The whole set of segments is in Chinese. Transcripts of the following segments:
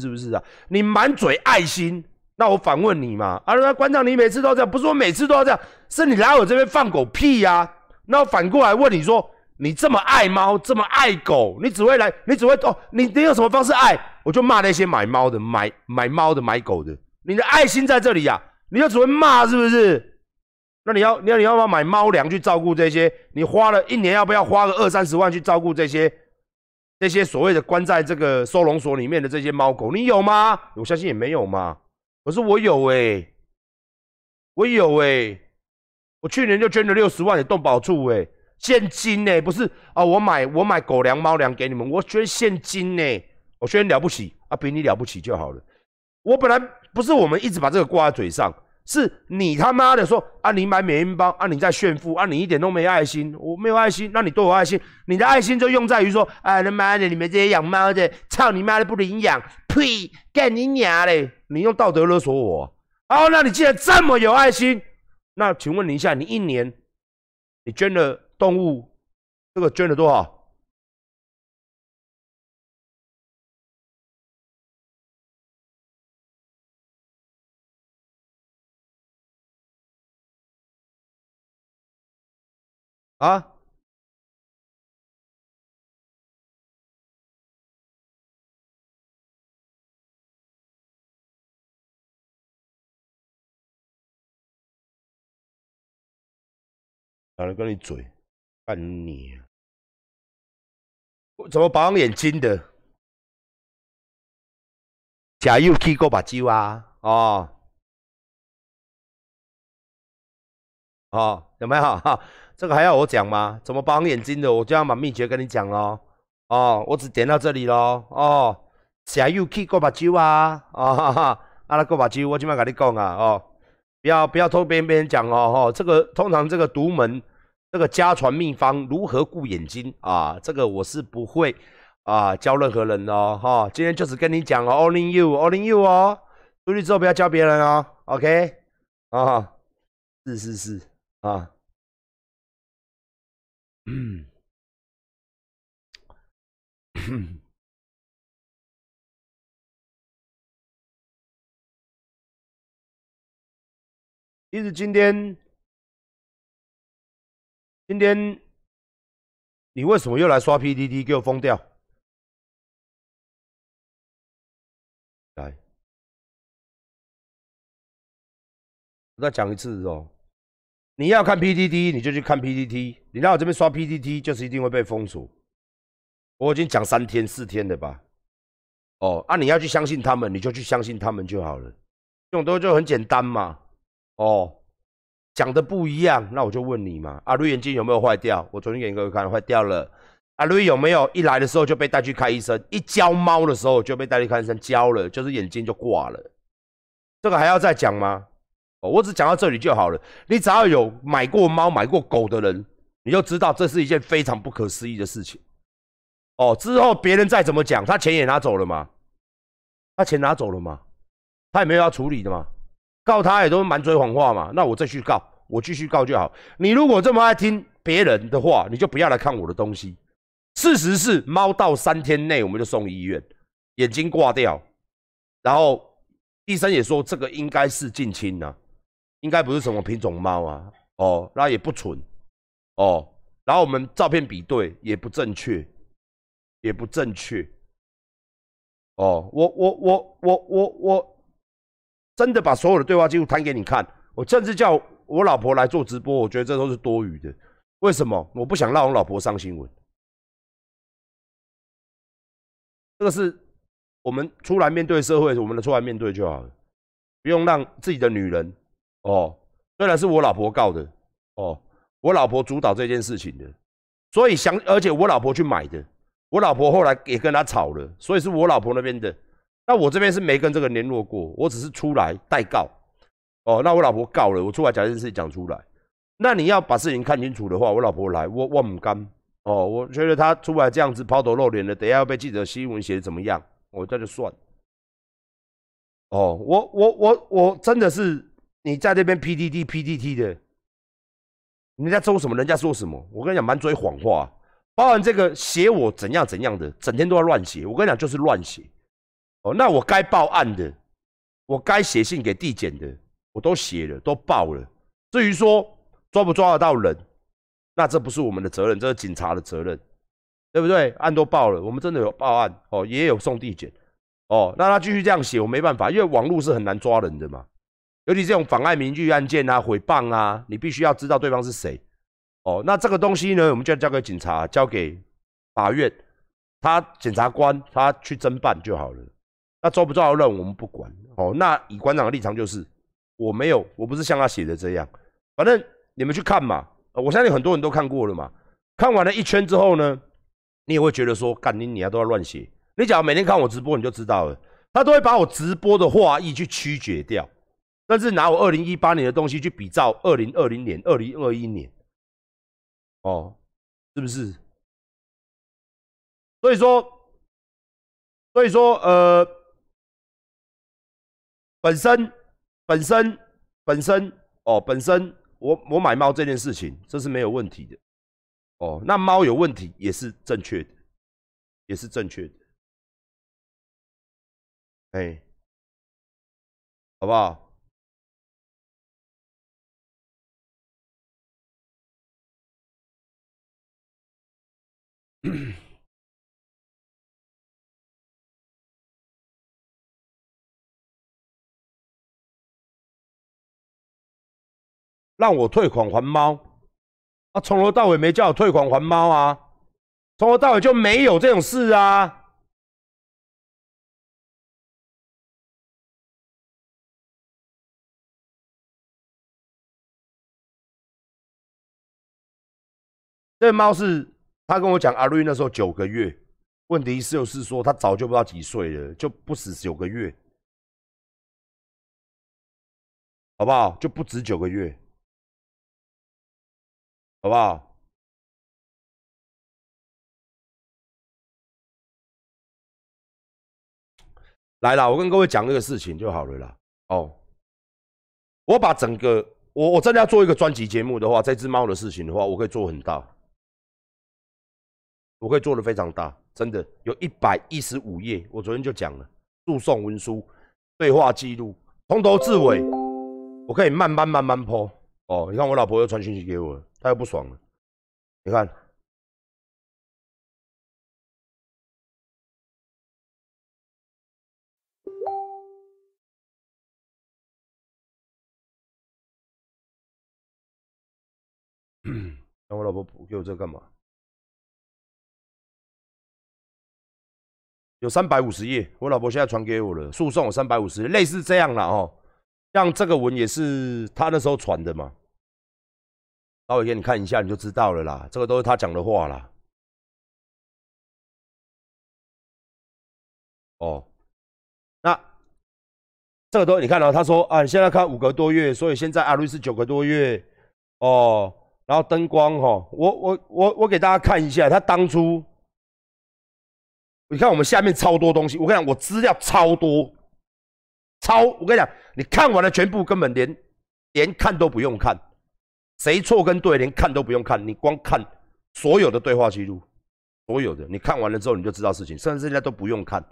是不是啊？你满嘴爱心，那我反问你嘛？啊，那馆长你每次都这样，不是我每次都要这样，是你来我这边放狗屁呀？那我反过来问你说，你这么爱猫，这么爱狗，你只会来，你只会哦，你你有什么方式爱？我就骂那些买猫的、买买猫的、买狗的。你的爱心在这里呀，你就只会骂是不是？那你要你要你要不要买猫粮去照顾这些？你花了一年要不要花个二三十万去照顾这些？这些所谓的关在这个收容所里面的这些猫狗，你有吗？我相信也没有嘛。可是我有哎，我有哎，我去年就捐了六十万给动保处哎，现金哎，不是啊，我买我买狗粮猫粮给你们，我捐现金哎，我捐了不起啊，比你了不起就好了。我本来不是我们一直把这个挂在嘴上。是你他妈的说啊！你买免疫包啊！你在炫富啊！你一点都没爱心，我没有爱心，那你对我爱心？你的爱心就用在于说，哎他妈的，你们这些养猫的，操你妈的不领养，呸，干你娘嘞！你用道德勒索我。哦，那你既然这么有爱心，那请问你一下，你一年你捐了动物，这个捐了多少？啊！哪人跟你嘴？干你！怎么保养眼睛的？假又去过把酒啊？哦，哦，有没有？哈。这个还要我讲吗？怎么保养眼睛的？我就要把秘诀跟你讲喽。哦，我只点到这里喽。哦，下又去过把酒啊？啊哈哈，阿拉过把酒，我今晚跟你讲啊。哦，不要不要偷别人讲哦。哈，这个通常这个独门，这个家传秘方如何顾眼睛啊？这个我是不会啊教任何人的哦。哈，今天就只跟你讲哦，only you，only you 哦。出去之后不要教别人哦。OK，啊，是是是啊。嗯，其实今天，今天你为什么又来刷 PDD 给我封掉？来，我再讲一次哦。你要看 PTT，你就去看 PTT。你来我这边刷 PTT，就是一定会被封锁。我已经讲三天四天了吧？哦，啊，你要去相信他们，你就去相信他们就好了。这种东西就很简单嘛。哦，讲的不一样，那我就问你嘛。阿瑞眼睛有没有坏掉？我昨天给各位看，坏掉了。阿瑞有没有一来的时候就被带去看医生？一教猫的时候就被带去看医生，教了就是眼睛就挂了。这个还要再讲吗？哦我只讲到这里就好了。你只要有买过猫、买过狗的人，你就知道这是一件非常不可思议的事情。哦，之后别人再怎么讲，他钱也拿走了吗？他钱拿走了吗？他也没有要处理的吗？告他也都满嘴谎话嘛。那我再去告，我继续告就好。你如果这么爱听别人的话，你就不要来看我的东西。事实是，猫到三天内我们就送医院，眼睛挂掉，然后医生也说这个应该是近亲呐。应该不是什么品种猫啊，哦，那也不蠢，哦，然后我们照片比对也不正确，也不正确，哦，我我我我我我真的把所有的对话记录摊给你看，我甚至叫我老婆来做直播，我觉得这都是多余的，为什么？我不想让我老婆上新闻，这个是我们出来面对社会，我们的出来面对就好了，不用让自己的女人。哦，虽然是我老婆告的，哦，我老婆主导这件事情的，所以想，而且我老婆去买的，我老婆后来也跟他吵了，所以是我老婆那边的，那我这边是没跟这个联络过，我只是出来代告，哦，那我老婆告了，我出来讲这件事讲出来，那你要把事情看清楚的话，我老婆来，我我唔甘，哦，我觉得他出来这样子抛头露脸的，等下要被记者新闻写的怎么样，我这就算，哦，我我我我真的是。你在那边 PDD PDT 的，人家说什么，人家说什么，我跟你讲，满嘴谎话，包含这个写我怎样怎样的，整天都要乱写。我跟你讲，就是乱写。哦，那我该报案的，我该写信给地检的，我都写了，都报了。至于说抓不抓得到人，那这不是我们的责任，这是警察的责任，对不对？案都报了，我们真的有报案哦，也有送地检哦。那他继续这样写，我没办法，因为网络是很难抓人的嘛。尤其这种妨碍名誉案件啊、诽谤啊，你必须要知道对方是谁哦。那这个东西呢，我们就要交给警察、交给法院，他检察官他去侦办就好了。那抓不抓到人，我们不管哦。那以馆长的立场就是，我没有，我不是像他写的这样。反正你们去看嘛，我相信很多人都看过了嘛。看完了一圈之后呢，你也会觉得说，干你你啊都要乱写。你假如每天看我直播，你就知道了，他都会把我直播的话意去曲解掉。但是拿我二零一八年的东西去比照二零二零年、二零二一年，哦，是不是？所以说，所以说，呃，本身、本身、本身，哦，本身，我我买猫这件事情，这是没有问题的，哦，那猫有问题也是正确的，也是正确的，哎，好不好？让我退款还猫啊！从头到尾没叫我退款还猫啊！从头到尾就没有这种事啊！这猫是。他跟我讲，阿瑞那时候九个月，问题是就是说他早就不知道几岁了，就不止九个月，好不好？就不止九个月，好不好？来了，我跟各位讲这个事情就好了啦。哦，我把整个我我真的要做一个专辑节目的话，这只猫的事情的话，我可以做很大。我可以做的非常大，真的有一百一十五页。我昨天就讲了，诉讼文书、对话记录，从头至尾，我可以慢慢慢慢剖。哦，你看我老婆又传讯息给我了，她又不爽了。你看，那我老婆给我这干嘛？有三百五十页，我老婆现在传给我了。诉讼有三百五十，类似这样了哦。像这个文也是他那时候传的嘛，稍微给你看一下，你就知道了啦。这个都是他讲的话啦。哦，那这个都你看到他说啊，你现在看五个多月，所以现在阿瑞是九个多月哦。然后灯光哈，我我我我给大家看一下，他当初。你看我们下面超多东西，我跟你讲，我资料超多，超我跟你讲，你看完了全部根本连连看都不用看，谁错跟对连看都不用看，你光看所有的对话记录，所有的你看完了之后你就知道事情，甚至现在都不用看，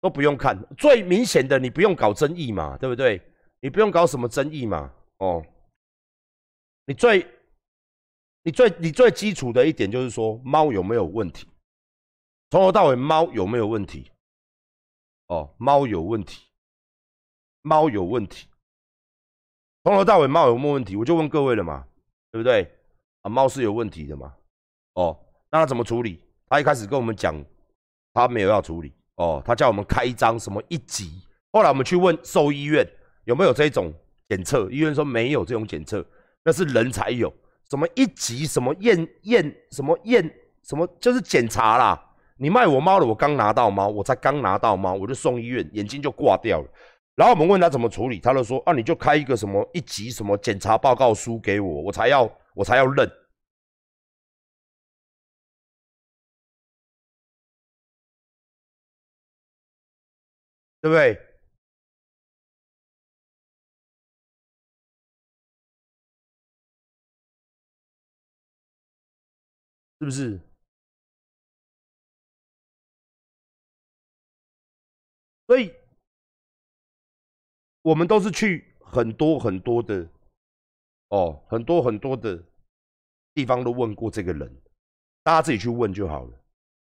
都不用看，最明显的你不用搞争议嘛，对不对？你不用搞什么争议嘛，哦，你最你最你最基础的一点就是说猫有没有问题？从头到尾，猫有没有问题？哦，猫有问题，猫有问题。从头到尾，猫有没有问题？我就问各位了嘛，对不对？啊，猫是有问题的嘛？哦，那他怎么处理？他一开始跟我们讲，他没有要处理。哦，他叫我们开一张什么一级。后来我们去问兽医院有没有这种检测，医院说没有这种检测，那是人才有。什么一级？什么验验？什么验？什么就是检查啦。你卖我猫了，我刚拿到猫，我才刚拿到猫，我就送医院，眼睛就挂掉了。然后我们问他怎么处理，他就说：啊，你就开一个什么一级什么检查报告书给我，我才要我才要认，对不对？是不是？所以我们都是去很多很多的，哦，很多很多的地方都问过这个人，大家自己去问就好了。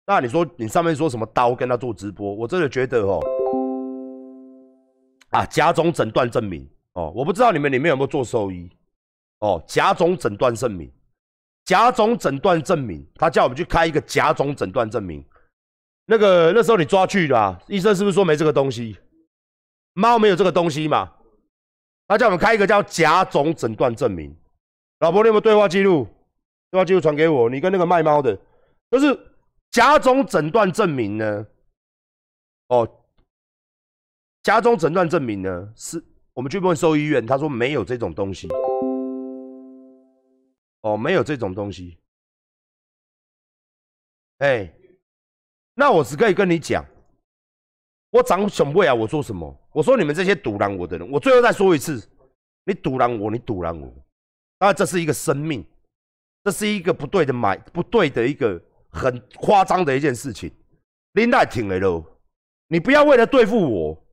那你说你上面说什么刀跟他做直播，我真的觉得哦，啊，甲种诊断证明哦，我不知道你们里面有没有做兽医哦，甲种诊断证明，甲种诊断证明，他叫我们去开一个甲种诊断证明。那个那时候你抓去的，医生是不是说没这个东西？猫没有这个东西嘛？他叫我们开一个叫甲种诊断证明。老婆，你有没有对话记录？对话记录传给我。你跟那个卖猫的，就是甲种诊断证明呢？哦，甲种诊断证明呢？是我们去问兽医院，他说没有这种东西。哦，没有这种东西。哎。那我只可以跟你讲，我长什么啊？我说什么？我说你们这些堵拦我的人，我最后再说一次，你堵拦我，你堵拦我，啊，这是一个生命，这是一个不对的买，不对的一个很夸张的一件事情。林黛挺了喽，你不要为了对付我，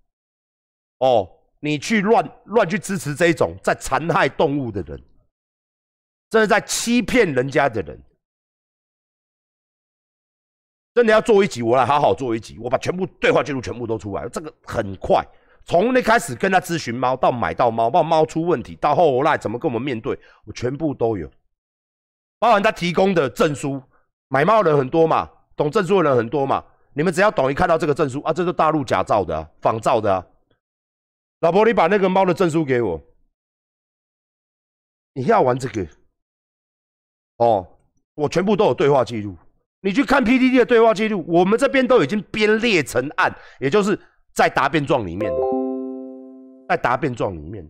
哦，你去乱乱去支持这种在残害动物的人，这是在欺骗人家的人。真的要做一集，我来好好做一集，我把全部对话记录全部都出来。这个很快，从那开始跟他咨询猫，到买到猫，到猫出问题，到后来怎么跟我们面对，我全部都有。包含他提供的证书，买猫的人很多嘛，懂证书的人很多嘛。你们只要懂一看到这个证书啊，这是大陆假造的、仿造的。老婆，你把那个猫的证书给我。你要玩这个？哦，我全部都有对话记录。你去看 PDD 的对话记录，我们这边都已经编列成案，也就是在答辩状里面，在答辩状里面，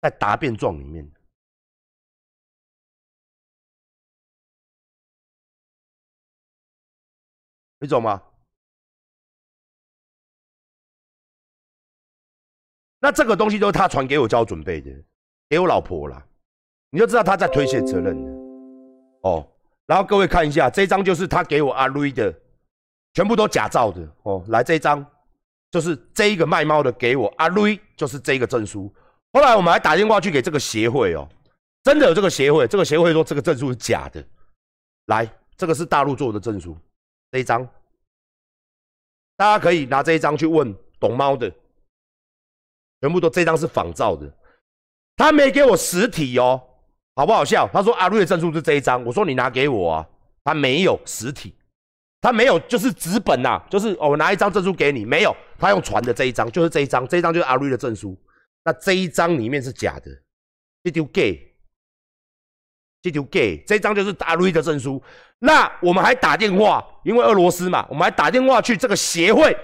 在答辩状里面，你懂吗？那这个东西都是他传给我叫我准备的，给我老婆了，你就知道他在推卸责任了，哦。然后各位看一下，这张就是他给我阿瑞的，全部都假造的哦。来，这张就是这一个卖猫的给我阿瑞，就是这个证书。后来我们还打电话去给这个协会哦，真的有这个协会，这个协会说这个证书是假的。来，这个是大陆做的证书，这一张，大家可以拿这一张去问懂猫的，全部都这张是仿造的，他没给我实体哦。好不好笑？他说阿瑞的证书是这一张，我说你拿给我啊，他没有实体，他没有就是纸本呐，就是哦，我拿一张证书给你，没有，他用传的这一张，就是这一张，这一张就是阿瑞的证书，那这一张里面是假的，这丢 gay，这丢 gay，这张就是阿瑞的证书，那我们还打电话，因为俄罗斯嘛，我们还打电话去这个协会，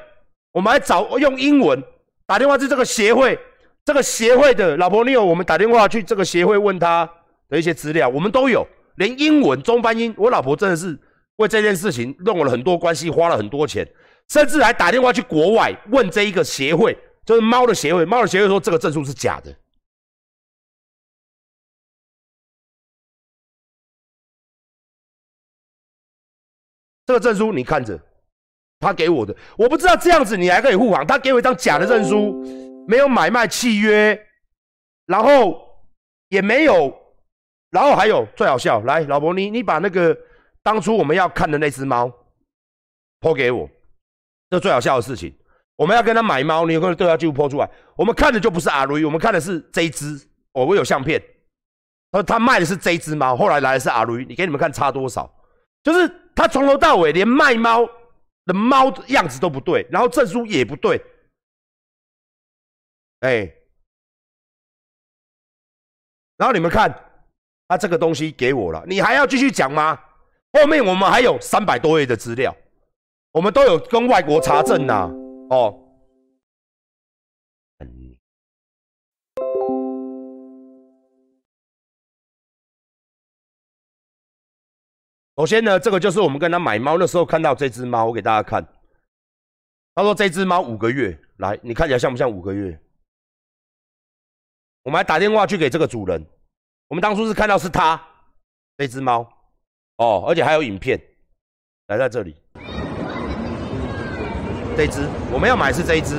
我们还找用英文打电话去这个协会，这个协会的老婆你有，我们打电话去这个协会问他。的一些资料，我们都有，连英文中翻英，我老婆真的是为这件事情弄了很多关系，花了很多钱，甚至还打电话去国外问这一个协会，就是猫的协会，猫的协会说这个证书是假的。这个证书你看着，他给我的，我不知道这样子你还可以护航，他给我一张假的证书，没有买卖契约，然后也没有。然后还有最好笑，来，老婆，你你把那个当初我们要看的那只猫抛给我，这最好笑的事情。我们要跟他买猫，你有可能都要记录抛出来。我们看的就不是阿如意，我们看的是这只。我我有相片，他他卖的是这只猫，后来来的是阿如意。你给你们看差多少？就是他从头到尾连卖猫的猫样子都不对，然后证书也不对。哎，然后你们看。他这个东西给我了，你还要继续讲吗？后面我们还有三百多页的资料，我们都有跟外国查证呐。哦，首先呢，这个就是我们跟他买猫的时候看到这只猫，我给大家看。他说这只猫五个月，来，你看起来像不像五个月？我们还打电话去给这个主人。我们当初是看到是他这只猫哦，而且还有影片来在这里。这只，我们要买是这一只。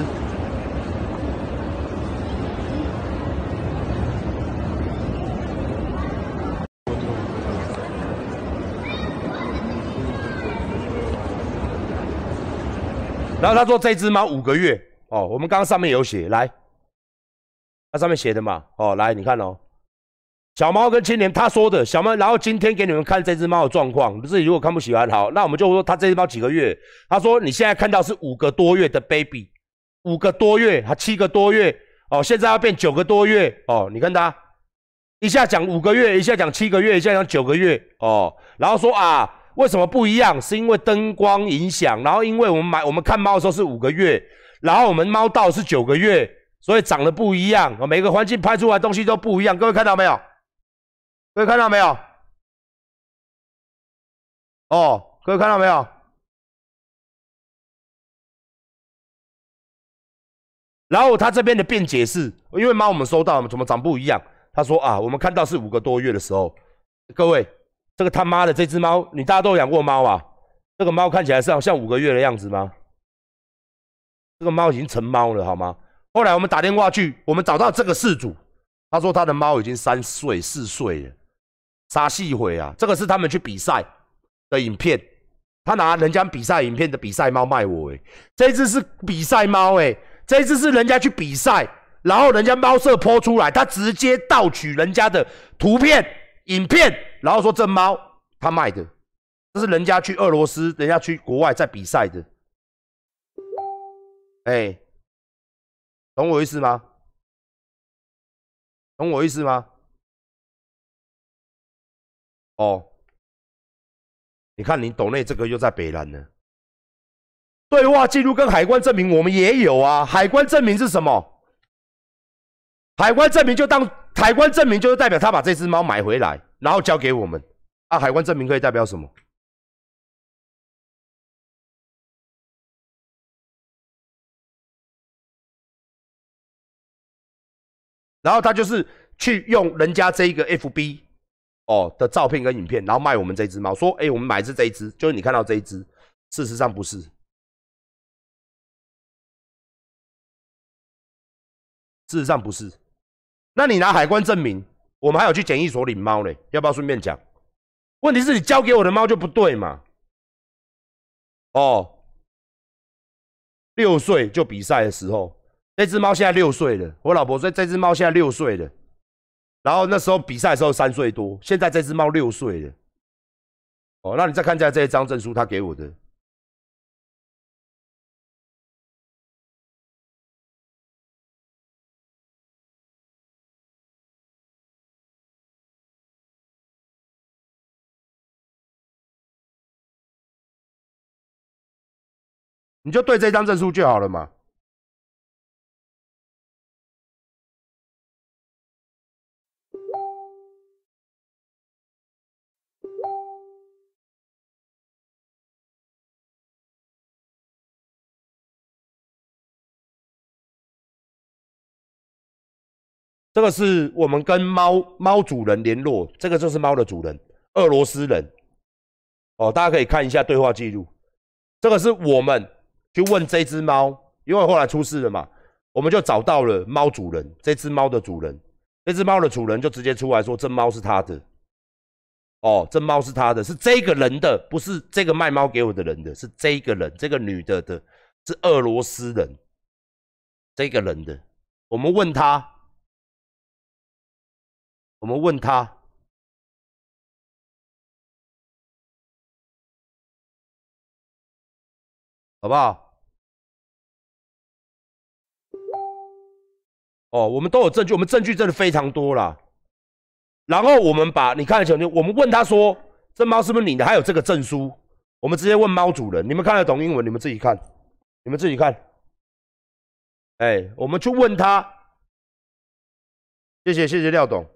然后他说这只猫五个月哦，我们刚刚上面有写，来，那上面写的嘛，哦，来你看哦，小猫跟青年他说的小猫，然后今天给你们看这只猫的状况，自己如果看不喜欢，好，那我们就说他这只猫几个月，他说你现在看到是五个多月的 baby，五个多月，还七个多月，哦，现在要变九个多月，哦，你看他一下讲五个月，一下讲七个月，一下讲九个月，哦，然后说啊。为什么不一样？是因为灯光影响，然后因为我们买我们看猫的时候是五个月，然后我们猫到是九个月，所以长得不一样。每个环境拍出来东西都不一样。各位看到没有？各位看到没有？哦，各位看到没有？然后他这边的辩解是，因为猫我们收到怎么长不一样？他说啊，我们看到是五个多月的时候，各位。这个他妈的这只猫，你大家都养过猫啊？这个猫看起来是好像五个月的样子吗？这个猫已经成猫了，好吗？后来我们打电话去，我们找到这个事主，他说他的猫已经三岁四岁了，杀细毁啊！这个是他们去比赛的影片，他拿人家比赛影片的比赛猫卖我，哎，这只是比赛猫，哎，这只是人家去比赛，然后人家猫舍泼出来，他直接盗取人家的图片。影片，然后说这猫他卖的，这是人家去俄罗斯，人家去国外在比赛的，哎，懂我意思吗？懂我意思吗？哦，你看你抖内这个又在北兰呢，对话记录跟海关证明我们也有啊，海关证明是什么？海关证明就当。海关证明就是代表他把这只猫买回来，然后交给我们。啊，海关证明可以代表什么？然后他就是去用人家这一个 FB 哦的照片跟影片，然后卖我们这只猫，说：“哎，我们买的是这一只，就是你看到这一只。”事实上不是，事实上不是。那你拿海关证明，我们还有去检疫所领猫嘞，要不要顺便讲？问题是你交给我的猫就不对嘛？哦，六岁就比赛的时候，那只猫现在六岁了。我老婆说这只猫现在六岁了，然后那时候比赛的时候三岁多，现在这只猫六岁了。哦，那你再看一下这一张证书，他给我的。你就对这张证书就好了嘛。这个是我们跟猫猫主人联络，这个就是猫的主人，俄罗斯人。哦，大家可以看一下对话记录，这个是我们。去问这只猫，因为后来出事了嘛，我们就找到了猫主人，这只猫的主人，这只猫的主人就直接出来说，这猫是他的。哦，这猫是他的，是这个人的，不是这个卖猫给我的人的，是这个人，这个女的的，是俄罗斯人，这个人的。我们问他，我们问他。好不好？哦，我们都有证据，我们证据真的非常多啦。然后我们把你看得清楚，我们问他说：“这猫是不是你的？”还有这个证书，我们直接问猫主人。你们看得懂英文？你们自己看，你们自己看。哎，我们去问他。谢谢谢谢廖董。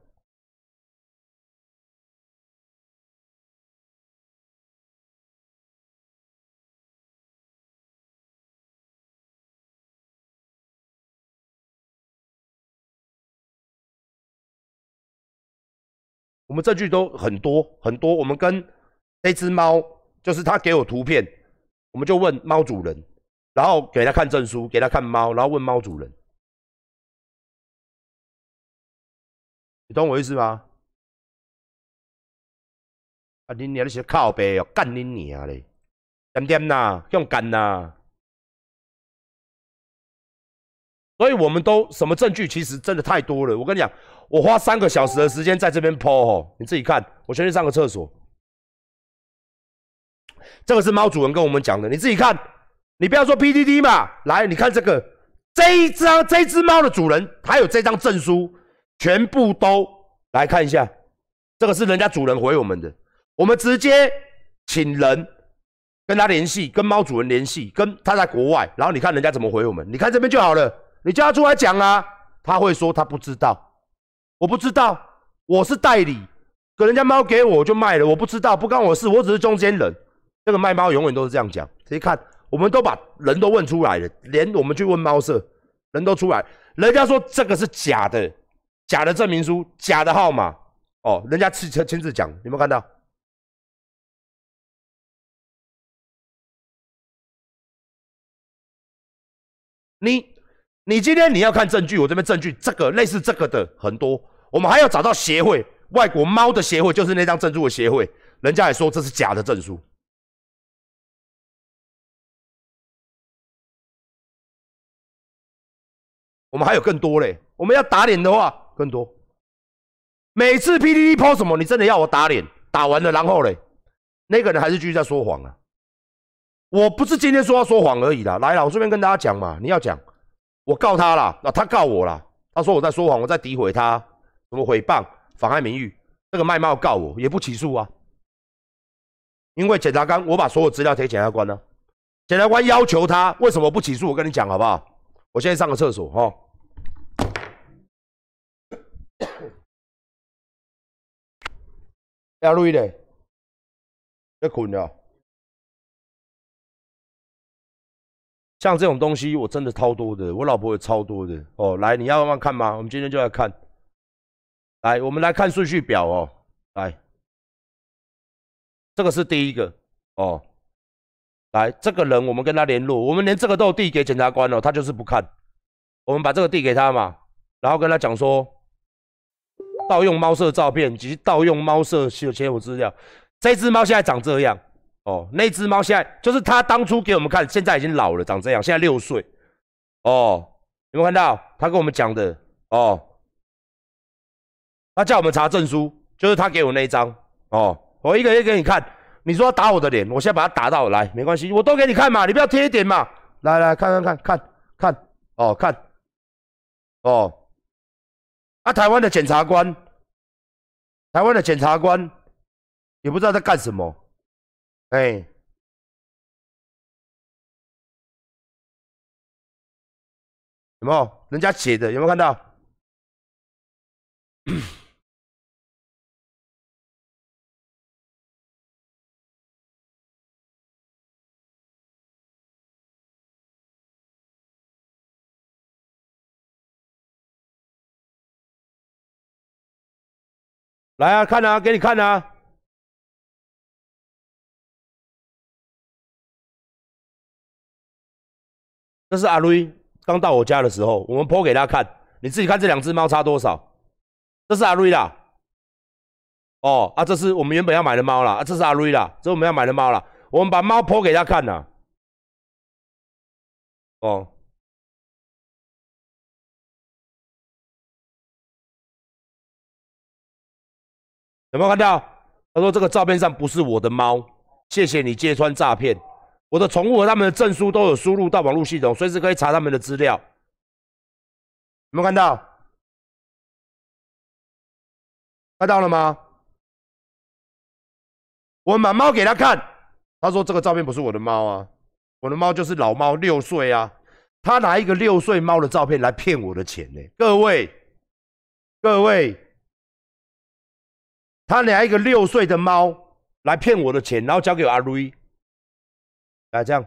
我们证据都很多很多，我们跟那只猫，就是他给我图片，我们就问猫主人，然后给他看证书，给他看猫，然后问猫主人，你懂我意思吗？啊，你娘你是靠背哦，干你娘嘞！点点呐，用干呐。所以我们都什么证据？其实真的太多了。我跟你讲，我花三个小时的时间在这边剖哦，你自己看。我先去上个厕所。这个是猫主人跟我们讲的，你自己看。你不要说 PDD 嘛，来，你看这个，这一张这只猫的主人，他有这张证书，全部都来看一下。这个是人家主人回我们的，我们直接请人跟他联系，跟猫主人联系，跟他在国外，然后你看人家怎么回我们，你看这边就好了。你叫他出来讲啊，他会说他不知道，我不知道，我是代理，可人家猫给我就卖了，我不知道，不关我事，我只是中间人。这个卖猫永远都是这样讲，谁看？我们都把人都问出来了，连我们去问猫舍，人都出来，人家说这个是假的，假的证明书，假的号码，哦，人家亲亲自讲，有没有看到？你你今天你要看证据，我这边证据，这个类似这个的很多，我们还要找到协会，外国猫的协会就是那张证书的协会，人家也说这是假的证书。我们还有更多嘞，我们要打脸的话更多。每次 PPT 抛什么，你真的要我打脸？打完了，然后嘞，那个人还是继续在说谎啊！我不是今天说要说谎而已啦，来了，我顺便跟大家讲嘛，你要讲，我告他了，那他告我了，他说我在说谎，我在诋毁他，什么诽谤、妨害名誉，那个卖猫告我也不起诉啊，因为检察官我把所有资料给检察官呢，检察官要求他为什么不起诉？我跟你讲好不好？我现在上个厕所哈。要录一点，要困了。像这种东西，我真的超多的，我老婆也超多的哦。来，你要慢慢看吗？我们今天就来看。来，我们来看顺序表哦。来，这个是第一个哦。来，这个人我们跟他联络，我们连这个都递给检察官了，他就是不看。我们把这个递给他嘛，然后跟他讲说，盗用猫舍照片及盗用猫舍切切我资料。这只猫现在长这样哦，那只猫现在就是他当初给我们看，现在已经老了，长这样，现在六岁哦。有没有看到他跟我们讲的哦？他叫我们查证书，就是他给我那一张哦。我一个一个给你看。你说打我的脸，我现在把它打到来，没关系，我都给你看嘛，你不要贴一点嘛，来来看看看看看，哦看，哦，啊台湾的检察官，台湾的检察官也不知道在干什么，哎，有没有人家写的？有没有看到？来啊，看啊，给你看啊！这是阿瑞刚到我家的时候，我们剖给他看。你自己看这两只猫差多少？这是阿瑞啦。哦，啊，这是我们原本要买的猫啦。啊，这是阿瑞啦，这是我们要买的猫啦。我们把猫剖给他看呐。哦。有没有看到？他说这个照片上不是我的猫，谢谢你揭穿诈骗。我的宠物和他们的证书都有输入到网络系统，随时可以查他们的资料。有没有看到？看到了吗？我把猫给他看，他说这个照片不是我的猫啊，我的猫就是老猫，六岁啊。他拿一个六岁猫的照片来骗我的钱呢？各位，各位。他拿一个六岁的猫来骗我的钱，然后交给阿瑞，来这样，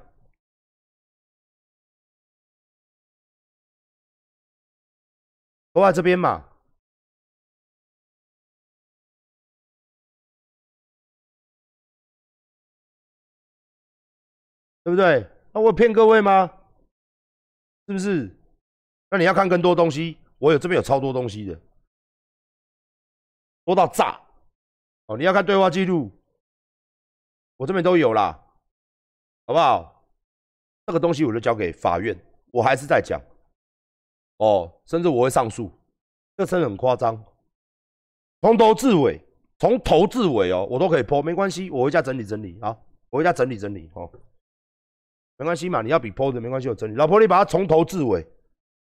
都在这边嘛，对不对？那我骗各位吗？是不是？那你要看更多东西，我有这边有超多东西的，多到炸哦！你要看对话记录，我这边都有啦，好不好？这个东西我就交给法院，我还是在讲哦，甚至我会上诉，这真的很夸张，从头至尾，从头至尾哦，我都可以剖，没关系，我回家整理整理啊，我回家整理整理哦，没关系嘛，你要比剖的没关系，我整理，老婆你把它从头至尾。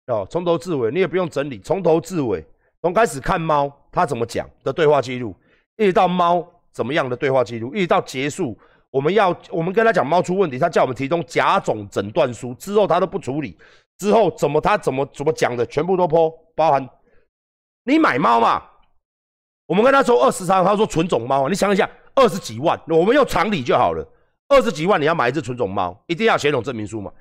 哦，从头至尾你也不用整理，从头至尾，从开始看猫它怎么讲的对话记录，一直到猫怎么样的对话记录，一直到结束，我们要我们跟他讲猫出问题，他叫我们提供甲种诊断书，之后他都不处理，之后怎么他怎么怎么讲的，全部都剖，包含你买猫嘛，我们跟他说二十三，他说纯种猫，你想一下，二十几万，我们用常理就好了，二十几万你要买一只纯种猫，一定要血统证明书嘛。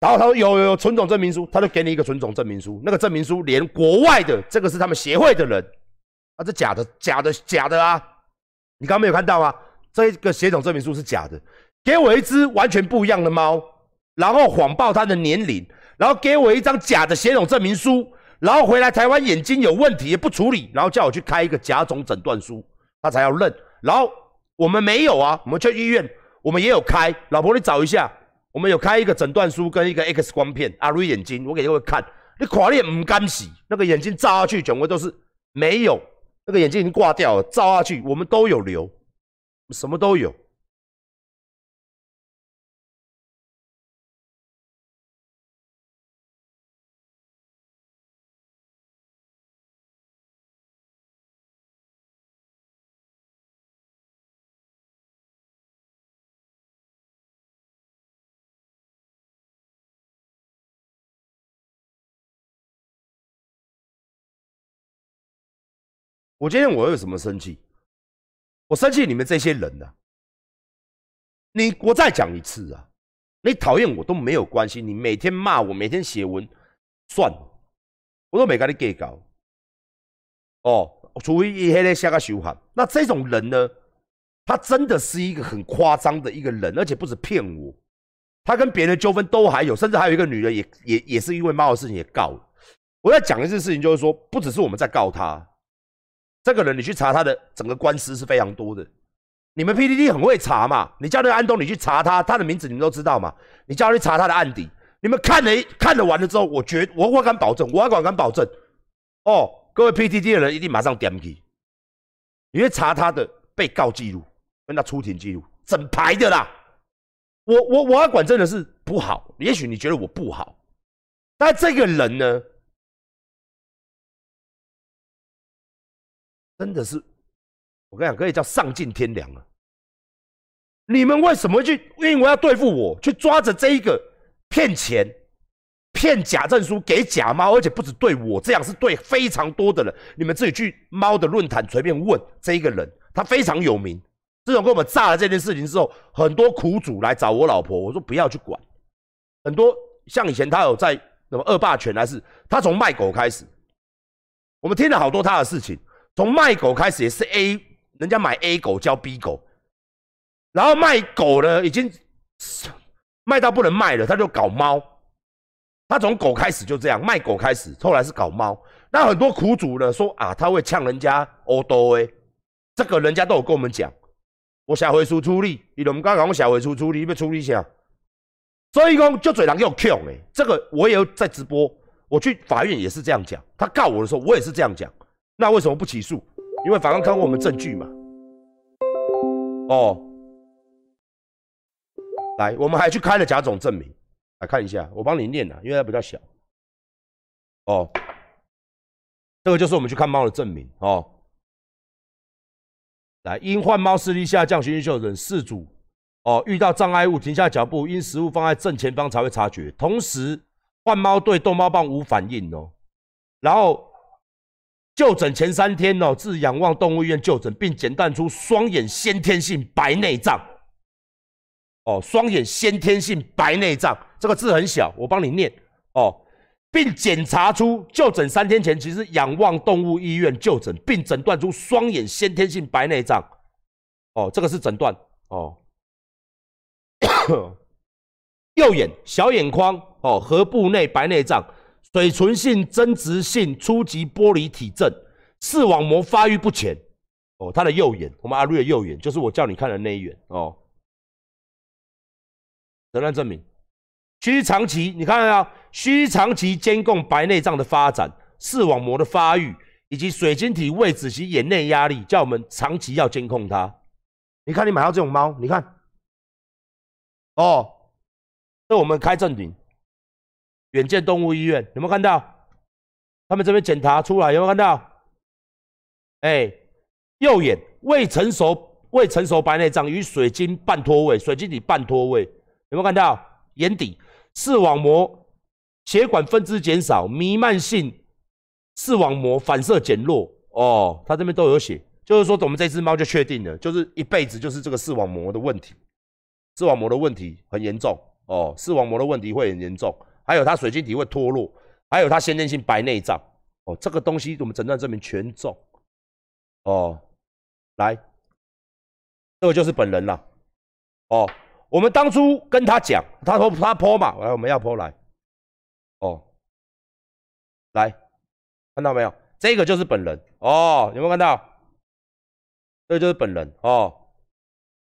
然后他说有有有纯种证明书，他就给你一个纯种证明书。那个证明书连国外的这个是他们协会的人，啊，这假的假的假的啊！你刚刚没有看到吗？这个血统证明书是假的，给我一只完全不一样的猫，然后谎报它的年龄，然后给我一张假的血统证明书，然后回来台湾眼睛有问题也不处理，然后叫我去开一个甲种诊断书，他才要认。然后我们没有啊，我们去医院我们也有开，老婆你找一下。我们有开一个诊断书跟一个 X 光片，阿瑞眼睛，我给各位看，你看你唔敢洗，那个眼睛照下去，全部都是没有，那个眼睛已经挂掉了，照下去，我们都有留，什么都有。我今天我有什么生气？我生气你们这些人呢？你我再讲一次啊！你讨厌我都没有关系，你每天骂我，每天写文，算了，我都没跟你计较。哦，除非一黑咧下个修喊。那这种人呢？他真的是一个很夸张的一个人，而且不止骗我，他跟别人纠纷都还有，甚至还有一个女人也也也是因为猫的事情也告。我在讲一件事情，就是说，不只是我们在告他。这个人，你去查他的整个官司是非常多的。你们 PDD 很会查嘛？你叫那个安东，你去查他，他的名字你们都知道嘛？你叫他去查他的案底，你们看了看了完了之后，我觉我我敢保证，我敢敢保证，哦，各位 PDD 的人一定马上点起，你去查他的被告记录跟他出庭记录，整排的啦。我我我要管真的是不好，也许你觉得我不好，但这个人呢？真的是，我跟你讲，可以叫丧尽天良了。你们为什么去？因为要对付我，去抓着这一个骗钱、骗假证书给假猫，而且不止对我这样，是对非常多的人。你们自己去猫的论坛随便问这一个人，他非常有名。自从跟我们炸了这件事情之后，很多苦主来找我老婆，我说不要去管。很多像以前他有在什么恶霸犬，还是他从卖狗开始，我们听了好多他的事情。从卖狗开始也是 A，人家买 A 狗交 B 狗，然后卖狗呢已经卖到不能卖了，他就搞猫。他从狗开始就这样卖狗开始，后来是搞猫。那很多苦主呢说啊，他会呛人家欧多诶，这个人家都有跟我们讲。我下回书处理，伊都唔敢讲我下回书处理，要处理下。所以讲就嘴人又呛诶，这个我也有在直播，我去法院也是这样讲。他告我的时候，我也是这样讲。那为什么不起诉？因为法官看过我们证据嘛。哦，来，我们还去开了甲种证明，来看一下，我帮你念啊，因为它比较小。哦，这个就是我们去看猫的证明哦。来，因患猫视力下降，循循秀等四组哦，遇到障碍物停下脚步，因食物放在正前方才会察觉。同时，患猫对逗猫棒无反应哦，然后。就诊前三天哦，至仰望动物医院就诊，并诊断出双眼先天性白内障。哦，双眼先天性白内障这个字很小，我帮你念哦，并检查出就诊三天前其实仰望动物医院就诊，并诊断出双眼先天性白内障。哦，这个是诊断哦。右眼小眼眶哦，颌部内白内障、水唇性增殖性初级玻璃体症、视网膜发育不全。哦，他的右眼，我们阿瑞的右眼，就是我叫你看的那一眼哦。诊断证明，需长期，你看到没有？需长期监控白内障的发展、视网膜的发育以及水晶体位置及眼内压力，叫我们长期要监控它。你看，你买到这种猫，你看，哦，这我们开正顶，远见动物医院有没有看到？他们这边检查出来有没有看到？哎。右眼未成熟、未成熟白内障与水晶半脱位，水晶体半脱位，有没有看到？眼底视网膜血管分支减少，弥漫性视网膜反射减弱。哦，他这边都有写，就是说我们这只猫就确定了，就是一辈子就是这个视网膜的问题，视网膜的问题很严重。哦，视网膜的问题会很严重，还有他水晶体会脱落，还有他先天性白内障。哦，这个东西我们诊断证明全中。哦，来，这个就是本人了。哦，我们当初跟他讲，他说他泼嘛，来我们要泼来。哦，来，看到没有？这个就是本人。哦，有没有看到？这就是本人。哦，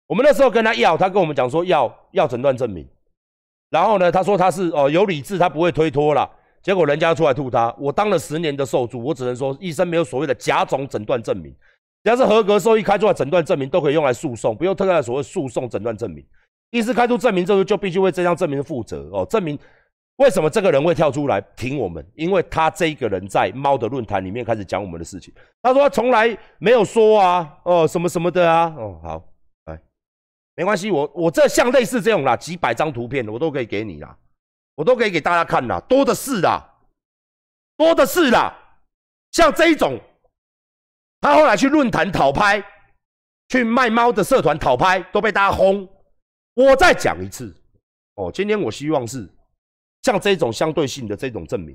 我们那时候跟他要，他跟我们讲说要要诊断证明。然后呢，他说他是哦有理智，他不会推脱了。结果人家出来吐他，我当了十年的受助，我只能说医生没有所谓的甲种诊断证明。只要是合格兽医开出来诊断证明，都可以用来诉讼，不用特在所谓诉讼诊断证明。医师开出证明之后，就必须为这张证明负责哦。证明为什么这个人会跳出来挺我们？因为他这一个人在猫的论坛里面开始讲我们的事情。他说他从来没有说啊，哦什么什么的啊，哦好，没关系，我我这像类似这种啦，几百张图片我都可以给你啦，我都可以给大家看啦，多的是啦，多的是啦，像这一种。他后来去论坛讨拍，去卖猫的社团讨拍，都被大家轰。我再讲一次，哦，今天我希望是像这种相对性的这种证明，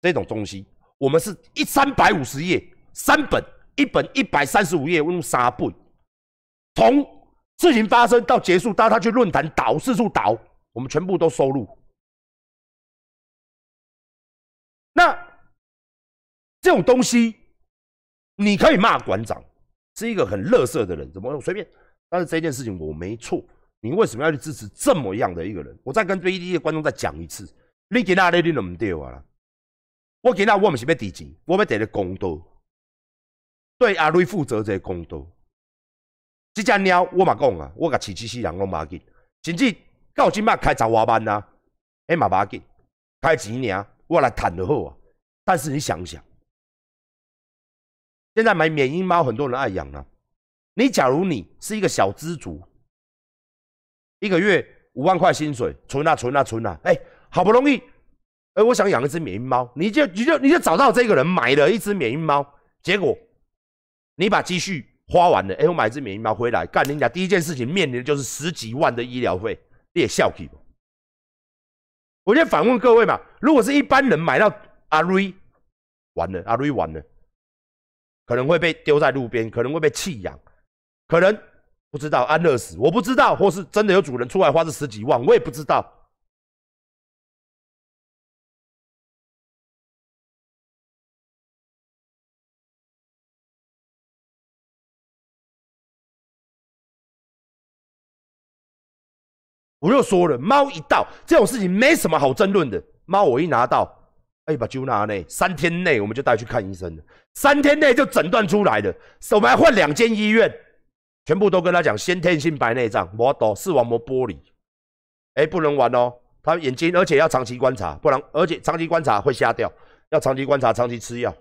这种东西，我们是一三百五十页，三本，一本一百三十五页，用三本，从事情发生到结束，到他去论坛导四处导，我们全部都收录。那这种东西。你可以骂馆长是一个很乐色的人，怎么随便？但是这件事情我没错，你为什么要去支持这么样的一个人？我再跟 B D 的观众再讲一次，你今仔日你都唔对啊！我今仔我唔是要提钱，我要提个公道，对阿瑞负责这个公道。这只猫我嘛讲啊，我甲饲饲死人拢马紧，甚至到今麦开十外万啊，哎嘛马紧，开钱尔，我来谈就好啊。但是你想想。现在买缅因猫，很多人爱养啊。你假如你是一个小资族，一个月五万块薪水，存啊存啊存啊，哎，好不容易，哎，我想养一只缅因猫，你就你就你就找到这个人买了一只缅因猫，结果你把积蓄花完了，哎，我买只缅因猫回来，干你俩第一件事情面临的就是十几万的医疗费，你也笑气不？我先反问各位嘛，如果是一般人买到阿瑞，完了，阿瑞完了。可能会被丢在路边，可能会被弃养，可能不知道安乐死，我不知道，或是真的有主人出来花这十几万，我也不知道。我就说了，猫一到这种事情没什么好争论的，猫我一拿到。哎，把揪拿内，三天内我们就带去看医生了。三天内就诊断出来了，我们还换两间医院，全部都跟他讲先天性白内障，我懂视网膜剥离。哎，不能玩哦，他眼睛，而且要长期观察，不然而且长期观察会瞎掉，要长期观察，长期吃药。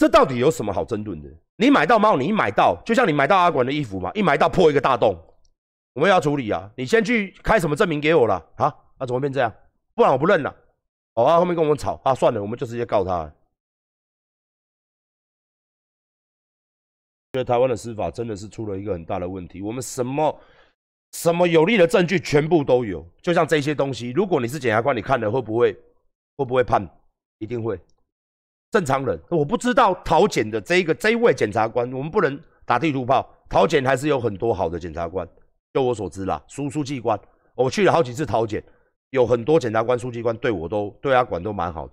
这到底有什么好争论的？你买到猫，你一买到，就像你买到阿管的衣服嘛，一买到破一个大洞。我们要处理啊！你先去开什么证明给我了啊？那怎么变这样？不然我不认了。哦啊，后面跟我们吵啊，算了，我们就直接告他。觉得台湾的司法真的是出了一个很大的问题。我们什么什么有利的证据全部都有，就像这些东西，如果你是检察官，你看了会不会会不会判？一定会。正常人我不知道桃检的这一个这一位检察官，我们不能打地图炮。桃检还是有很多好的检察官，就我所知啦，书书记官，我去了好几次桃检，有很多检察官、书记官对我都对他管都蛮好的，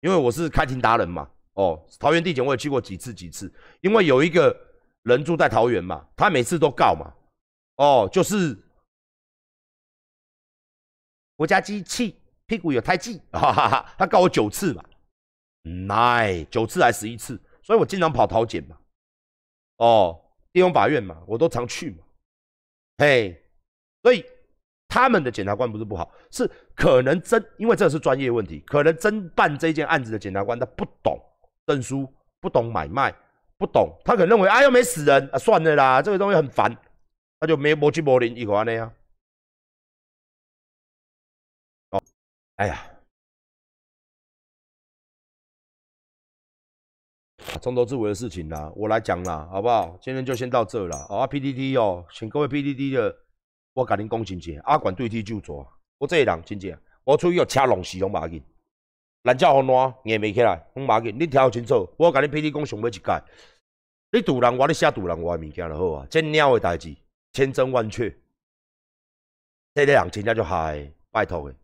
因为我是开庭达人嘛。哦，桃园地检我也去过几次几次，因为有一个人住在桃园嘛，他每次都告嘛。哦，就是国家机器屁股有胎记，哈哈哈，他告我九次嘛，nine 九次还十一次，所以我经常跑桃检嘛。哦，地方法院嘛，我都常去嘛。嘿，所以他们的检察官不是不好，是可能侦，因为这是专业问题，可能侦办这件案子的检察官他不懂。证书不懂买卖，不懂，他可能认为啊又没死人啊，算了啦，这个东西很烦，他就没摩去摩林一个安那样。哦，哎呀，从头至尾的事情啦，我来讲啦，好不好？今天就先到这了。啊，PDD 哦，请各位 PDD 的，我甲您讲真正，阿管对天就做，我这个人真正，我出去要车龙死拢马紧。蓝鸟风烂，硬袂起来，风马紧，你听清楚。我甲你 PDD 讲上尾一届，你堵人我，你写堵人我的物件就好啊。真鸟的代志，千真万确。这个人真正就害，拜托的。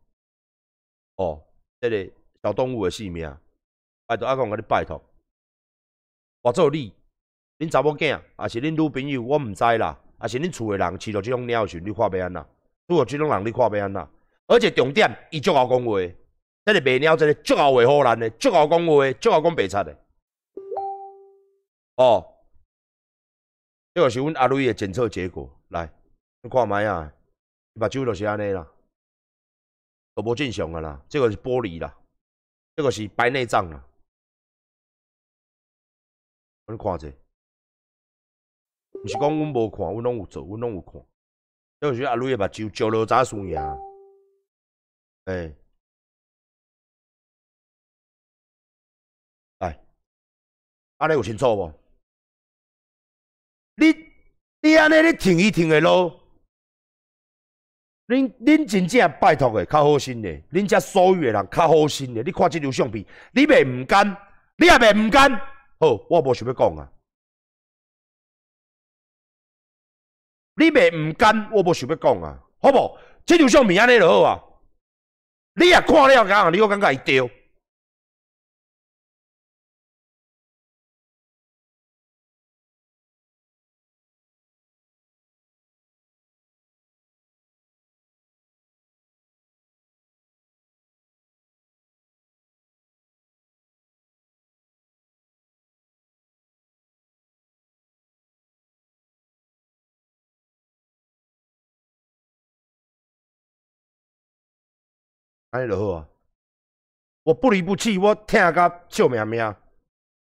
哦，这个小动物的性命，拜托阿公甲你拜托。我做你，恁查某囝，也是恁女朋友，我毋知啦。也是恁厝的人饲到即种猫时，你看要安怎？拄到即种人，你看要安怎？而且重点，伊足好讲话。这个白鸟，这个足好话好难的，足好讲话，足好讲白贼诶。哦，这个是阮阿瑞的检测结果，来，你看卖啊，目睭就是安尼啦，都无正常的啦。这个是玻璃啦，这个是白内障啦。你看者，毋是讲阮无看，阮拢有做，阮拢有看。这时阿瑞的目睭，照落早输赢，哎。安尼有清楚无？你你安尼你停一停的咯？恁恁真正拜托诶较好心的，恁遮所有诶人较好心的。你看这张相片，你袂毋甘，你也袂毋甘。好，我无想要讲啊。你袂毋甘，我无想要讲啊，好无？即张相明安尼就好啊。你也看了，讲，你我感觉伊对。安尼就好啊！我不离不弃，我听甲笑命命。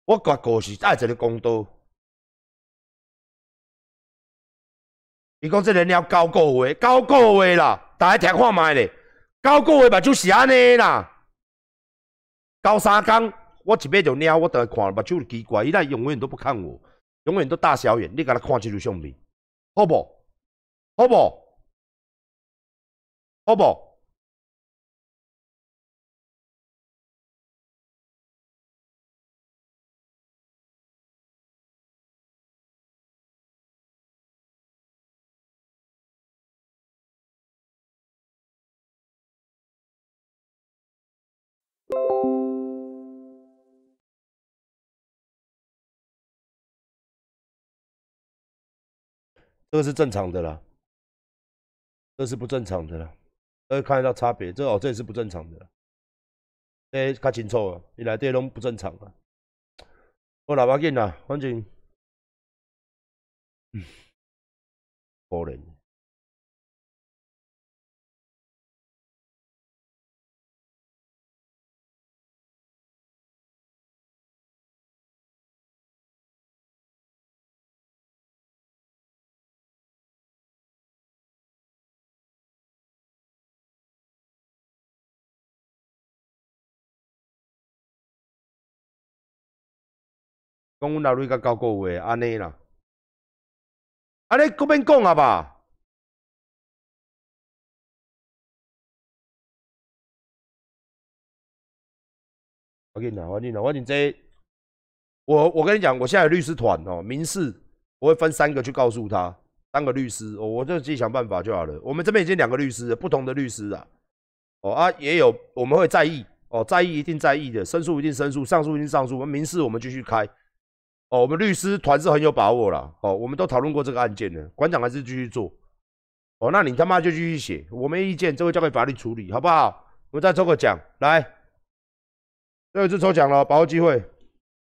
我讲故事爱一个公道。伊讲这个鸟九个月，九个月啦，大家听看卖咧。九个月目睭是安尼啦。九三工，我一买着鸟，我倒来看目睭奇怪，伊那永远都不看我，永远都大小眼。你甲他看这张相片，好不？好不？好不？这个是正常的啦，这是不正常的啦，可以看得到差别。这哦，这也是不正常的。哎，看清楚啊，你来这拢不正常啊。我喇叭紧啦，反正，嗯，可怜。讲阮老瑞甲九个月安尼啦，安尼搁免讲啊吧？我跟你讲，我跟你讲，我你这，我我跟你讲，我现在有律师团哦，民事我会分三个去告诉他，三个律师，哦，我就自己想办法就好了。我们这边已经两个律师，不同的律师啊，哦啊，也有我们会在意，哦，在意一定在意的，申诉一定申诉，上诉一定上诉，我们民事我们继续开，哦，我们律师团是很有把握啦，哦，我们都讨论过这个案件的，馆长还是继续做，哦，那你他妈就继续写，我没意见，这个交给法律处理，好不好？我们再抽个奖，来，最后一次抽奖了，把握机会。